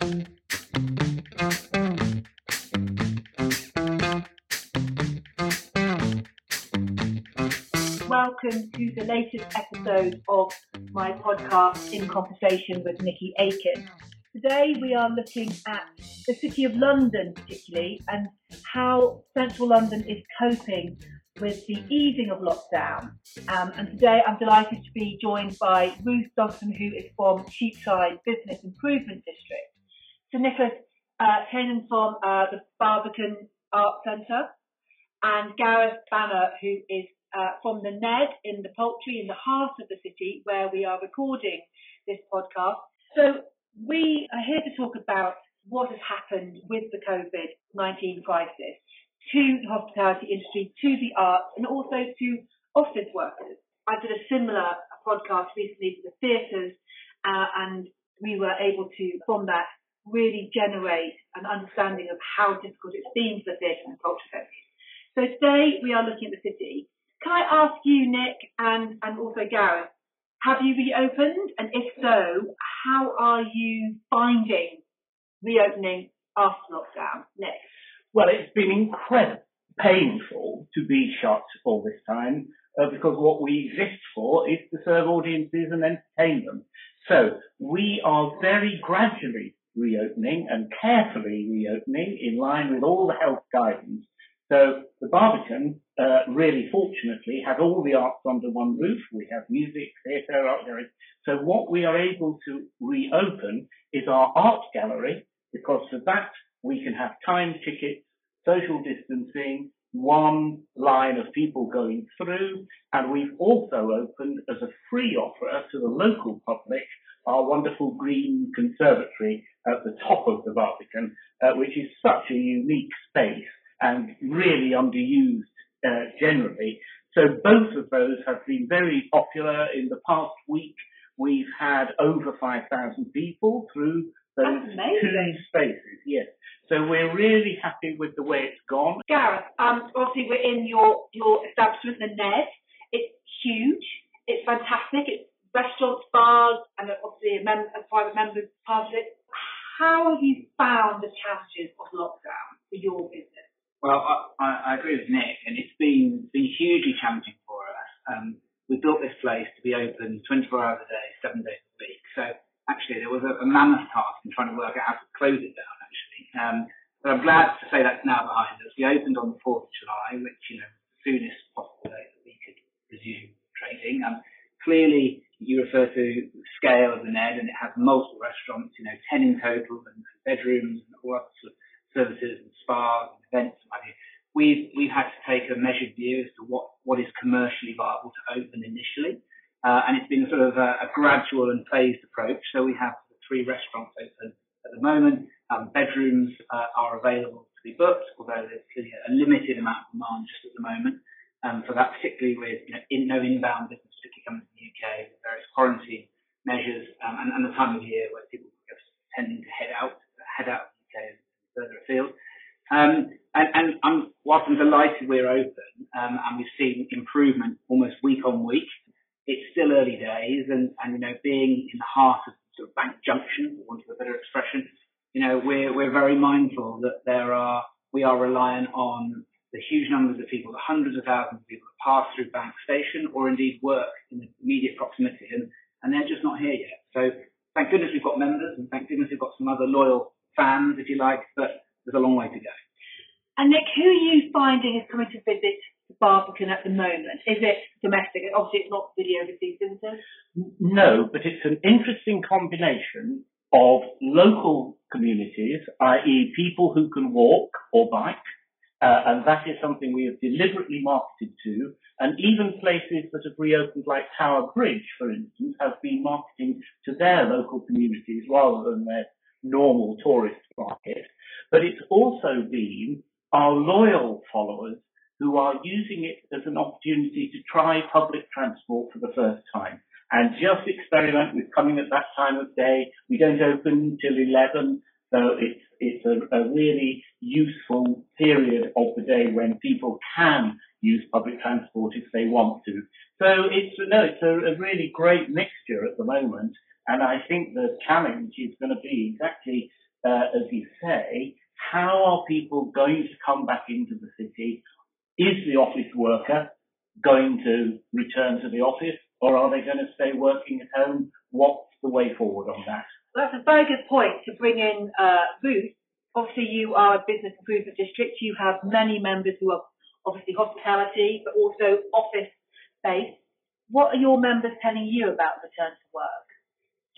Welcome to the latest episode of my podcast, In Conversation with Nickie Aiken. Today we are looking at the City of London, particularly, and how central London is coping with the easing of lockdown. Um, and today I'm delighted to be joined by Ruth Duston, who is from Cheapside Business Improvement District. So Nicholas uh, Kenyon from uh, the Barbican Art Centre, and Gareth Banner, who is uh, from the NED in the Poultry in the heart of the city where we are recording this podcast. So we are here to talk about what has happened with the COVID-19 crisis to the hospitality industry, to the arts, and also to office workers. I did a similar podcast recently for the theatres, uh, and we were able to, from that, really generate an understanding of how difficult it's been for the theatre and culture companies. So today we are looking at the city. Can I ask you, Nick, and, and also Gareth, have you reopened? And if so, how are you finding reopening after lockdown? Nick? Well, it's been incredibly painful to be shut all this time uh, because what we exist for is to serve audiences and entertain them. So we are very gradually reopening and carefully reopening in line with all the health guidance. So the Barbican, uh, really fortunately, has all the arts under one roof. We have music, theatre, art gallery. So what we are able to reopen is our art gallery because for that we can have time tickets, social distancing, one line of people going through, and we've also opened as a free offer to the local public our wonderful green conservatory at the top of the Barbican, uh, which is such a unique space and really underused uh, generally. So both of those have been very popular in the past week. We've had over 5,000 people through those two spaces. Yes. So we're really happy with the way it's gone. Gareth, um, obviously we're in your, your establishment, the Ned. It's huge. It's fantastic. It's restaurants, bars, and obviously a, private member's part of it. How have you found the challenges of lockdown for your business? Well, I, I agree with Nick, and it's been been hugely challenging for us. Um, we built this place to be open 24 hours a day, seven days a week. So actually, there was a, a mammoth task in trying to work out how to close it down. Actually, um, but I'm glad to say that's now behind us. We opened on the 4th of July, which you know, soonest possible day that we could resume trading. Um, clearly, you refer to scale of the NED, and it has multiple restaurants, you know, 10 in total, and bedrooms, and all sorts of services, and spas, and events, We've, we've had to take a measured view as to what, what is commercially viable to open initially. Uh, and it's been sort of a, a, gradual and phased approach. So we have three restaurants open at the moment. Um, bedrooms uh, are available to be booked, although there's clearly a limited amount of demand just at the moment um, for that, particularly with you know, in, no inbound business particularly coming to the UK, various quarantine measures, um, and, and, the time of year where people are tending to head out, head out of the UK further afield. Um, and, and I'm, whilst I'm delighted we're open um, and we've seen improvement almost week on week, it's still early days, and, and you know, being in the heart of sort of Bank Junction, for want of a better expression, you know, we're we're very mindful that there are we are reliant on the huge numbers of people, the hundreds of thousands of people that pass through Bank Station or indeed work in the immediate proximity, and, and they're just not here yet. So thank goodness we've got members, and thank goodness we've got some other loyal fans, if you like, but there's a long way to go. And Nick, who are you finding is coming to visit the Barbican at the moment? Is it domestic? Obviously, it's not video overseas visitors. No, but it's an interesting combination of local communities, i.e., people who can walk or bike, uh, and that is something we have deliberately marketed to. And even places that have reopened, like Tower Bridge, for instance, have been marketing to their local communities rather than their normal tourist market. But it's also been our loyal followers who are using it as an opportunity to try public transport for the first time and just experiment with coming at that time of day. We don't open till 11, so it's it's a, a, really useful period of the day when people can use public transport if they want to. So it's no, it's a, a really great mixture at the moment, and I think the challenge is going to be exactly uh, as you say, how are people going to come back into the city? Is the office worker going to return to the office or are they going to stay working at home? What's the way forward on that? That's a very good point to bring in uh, Ruth. Obviously, you are a business improvement district. You have many members who are obviously hospitality, but also office based. What are your members telling you about return to work?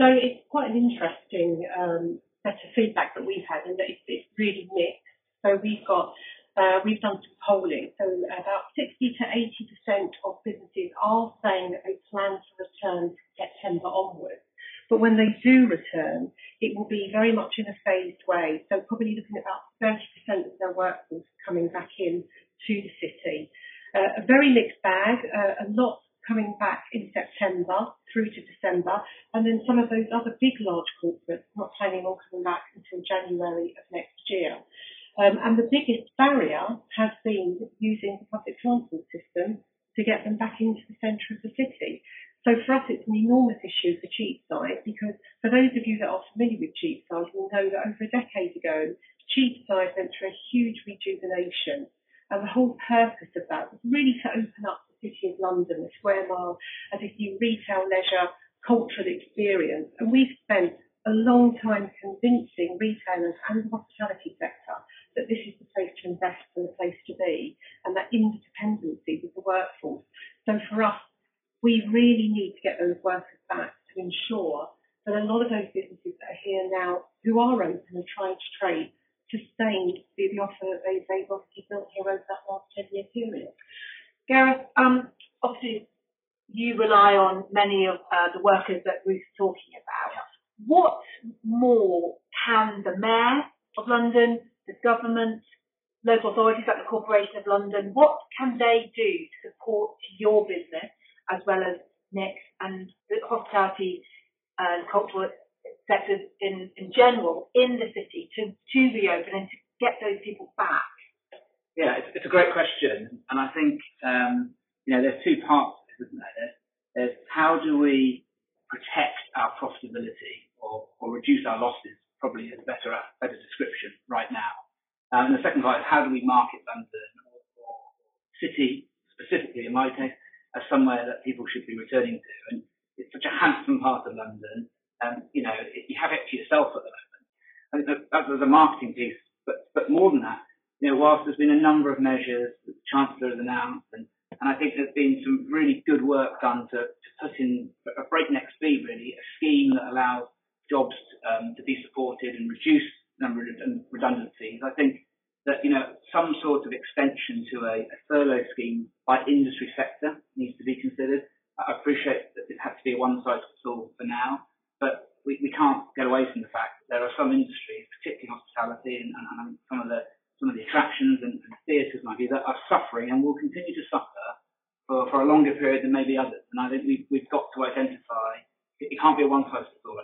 So it's quite an interesting um, set of feedback that we've had, and that it's, it's really mixed. So we've got uh, we've done some polling. So about 60 to 80 percent of businesses are saying that they plan to return September onwards. But when they do return, it will be very much in a phased way. So probably looking at about 30% of their workforce coming back in to the city. Uh, a very mixed bag, uh, a lot coming back in September through to December, and then some of those other big, large corporates not planning on coming back until January of next year. Um, and the biggest barrier has been using the public transport system to get them back into the centre of the city. So for us, it's an enormous issue for Cheapside because for those of you that are familiar with Cheapside will know that over a decade ago, Cheapside went through a huge rejuvenation. And the whole purpose of that was really to open up the City of London, the square mile, as a new retail, leisure, cultural experience. And we've spent a long time convincing retailers and the hospitality sector that this is the place to invest and the place to be, and that interdependency with the workforce. So for us, we really need to get those workers back to ensure that a lot of those businesses that are here now, who are open and trying to trade, sustain the, the offer that they, they've obviously built here over that last 10 year period. Gareth, um, obviously you rely on many of uh, the workers that Ruth's talking about. What more can the Mayor of London, the government, local authorities like the Corporation of London, what can they do to support your business as well as Nick's and the hospitality and cultural sectors in, in general in the city to, to reopen and to get those people back? Yeah, it's, it's a great question. And I think, um, you know, there's two parts isn't there? There's, there's how do we protect our profitability or, or reduce our losses, probably is a better, better description right now. Um, and the second part is how do we market London or, or city specifically in my case as somewhere that people should be returning to. And it's such a handsome part of London. Um, you know, it, you have it to yourself at the moment. I think that was a marketing piece, but but more than that, you know, whilst there's been a number of measures that the Chancellor has announced and and I think there's been some really good work done to, to put in a breakneck speed, really, a scheme that allows jobs um, to be supported and reduce number of redundancies. I think that you know some sort of extension to a, a furlough scheme by industry sector needs to be considered. I appreciate that it has to be a one size fits all for now, but we, we can't get away from the fact that there are some industries, particularly hospitality and, and, and some of the some of the attractions and, and theatres maybe that are suffering and will continue to suffer for, for a longer period than maybe others. And I think we've, we've got to identify it, it can't be a one size fits all.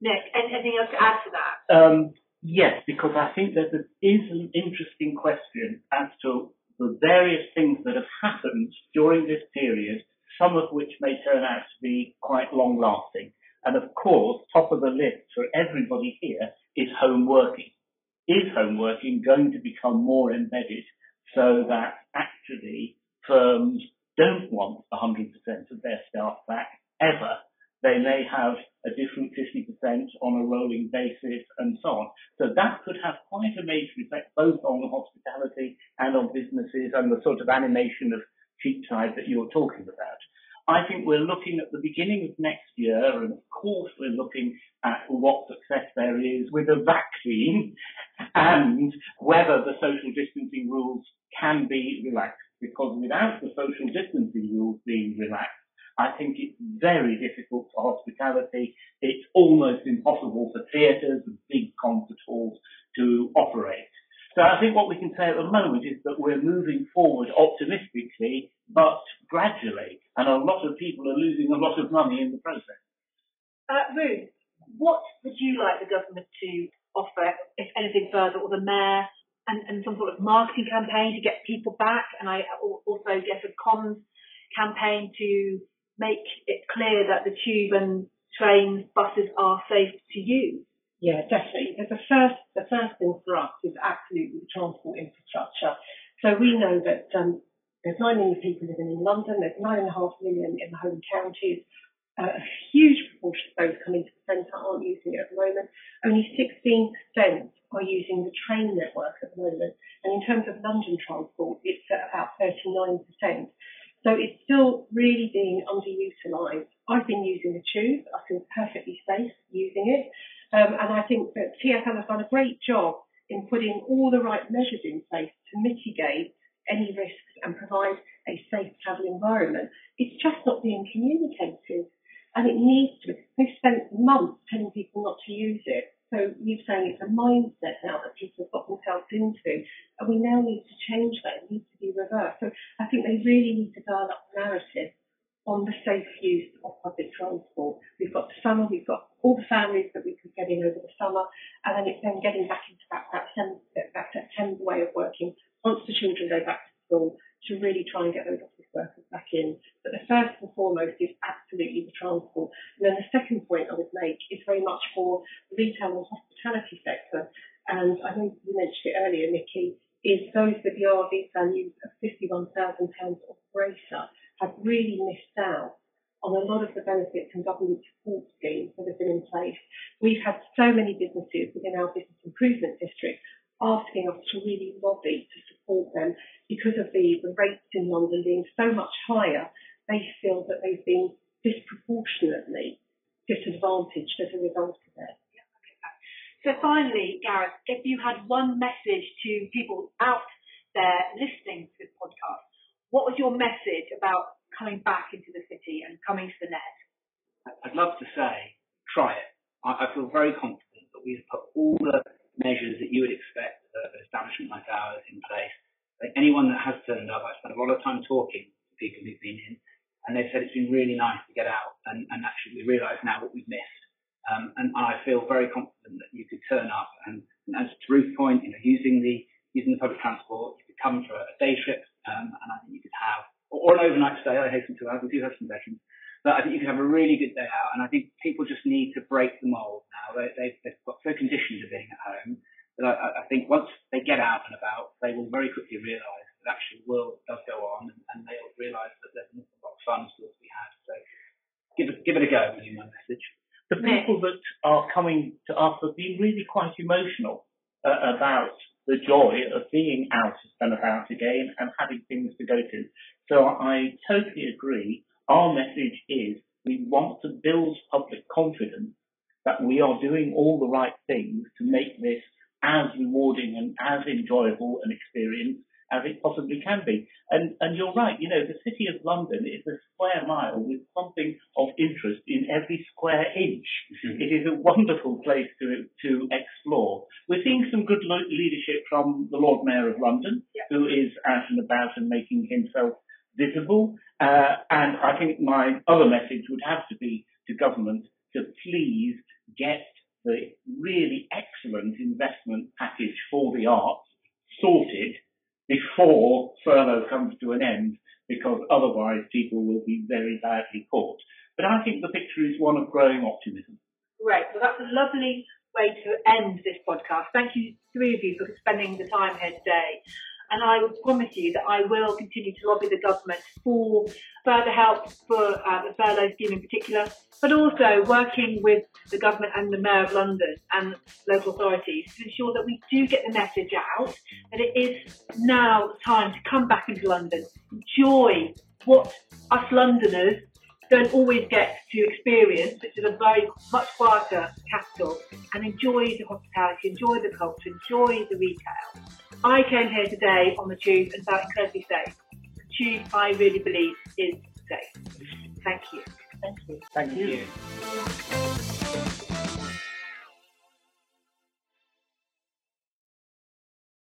Nick, anything else to add to that? Um, yes, because I think that there is an interesting question as to the various things that have happened during this period, some of which may turn out to be quite long lasting. And of course, top of the list for everybody here is home working. Is home working going to become more embedded so that actually firms don't want 100% of their staff back ever? They may have a different 50% on a rolling basis and so on. So that could have quite a major effect both on hospitality and on businesses and the sort of animation of Cheapside that you're talking about. I think we're looking at the beginning of next year, and of course we're looking at what success there is with a vaccine and whether the social distancing rules can be relaxed. Because without the social distancing rules being relaxed, I think it's very difficult for hospitality. It's almost impossible for theatres and big concert halls to operate. So I think what we can say at the moment is that we're moving forward optimistically, but gradually, and a lot of people are losing a lot of money in the process. Uh, Ruth, what would you like the government to offer, if anything further, or the mayor, and, and some sort of marketing campaign to get people back, and I also guess a comms campaign to make it clear that the tube and trains, buses are safe to use? Yeah, definitely. The first, the first thing for us is absolutely the transport infrastructure. So we know that um, there's 9 million people living in London, there's 9.5 million in the home counties. Uh, a huge proportion of those coming to the centre aren't using it at the moment. Only 16% are using the train network at the moment. And in terms of London transport, it's at about 39%. So it's still really being underutilised. I've been using the tube. I feel perfectly safe using it. Um, and I think that TfL has done a great job in putting all the right measures in place to mitigate any risks and provide a safe travel environment. It's just not being communicated and it needs to. Be. They've spent months telling people not to use it. So you're saying it's a mindset now that people have got themselves into, and we now need to change that. It needs to be reversed. So I think they really need to dial up the narrative on the safe use of public transport. We've got the summer, we've got all the families that we could get in over the summer, and then it's then getting back into that, that, that September way of working once the children go back to really try and get those office workers back in. But the first and foremost is absolutely the transport. And then the second point I would make is very much for the retail and hospitality sector. And I know you mentioned it earlier, Nickie, is those with the RV values of £51,000 or greater have really missed out on a lot of the benefits and government support schemes that have been in place. We've had so many businesses within our business improvement district asking us to really lobby to support them because of the, the rates in London being so much higher. They feel that they've been disproportionately disadvantaged as a result of it. So finally, Gareth, if you had one message to people out there listening to this podcast, what was your message about coming back into the city and coming to the Ned? I'd love to say, try it. I, I feel very confident that we've put all the measures that you would expect an establishment like ours in place. Like anyone that has turned up, I spent a lot of time talking to people who've been in, and they've said it's been really nice to get out, and, and actually we realise now what we've missed. Um, and I feel very confident that you could turn up and, and as to Ruth's point, you know, using the using the public transport, you could come for a day trip, um, and I think you could have, or, an overnight stay, I hasten to add, we do have some veterans, but I think you could have a really good day out. And I think people just need to break the mold now. They, they've, they've got so conditioned to being at home that I, I think once they get out and about, they will very quickly realise that actually the world does go on and, and they'll realise that there's a lot of fun still to be had. So give it, give it a go, really, my message. The people that are coming to us have been really quite emotional uh, about the joy of being out and about again and having things to go to. So I totally agree. Our message is we want to build public confidence that we are doing all the right things to make this as rewarding and as enjoyable an experience as it possibly can be. And, and you're right, you know, the City of London is a square mile with something of interest in every square inch. Mm-hmm. It is a wonderful place to, to explore. We're seeing some good leadership from the Lord Mayor of London, yeah. who is out and about and making himself visible. Uh, and I think my other message would have to be to government to please get the really excellent investment package for the arts sorted before furlough comes to an end, because otherwise people will be very badly caught. But I think the picture is one of growing optimism. Great. Well, that's a lovely way to end this podcast. Thank you, three of you, for spending the time here today. And I will promise you that I will continue to lobby the government for further help for uh, the furlough scheme in particular, but also working with the government and the Mayor of London and local authorities to ensure that we do get the message out that it is now time to come back into London, enjoy what us Londoners don't always get to experience, which is a very much quieter capital, and enjoy the hospitality, enjoy the culture, enjoy the retail. I came here today on the tube and felt incredibly safe. The tube, I really believe, is safe. Thank you. Thank you. Thank you. Thank you.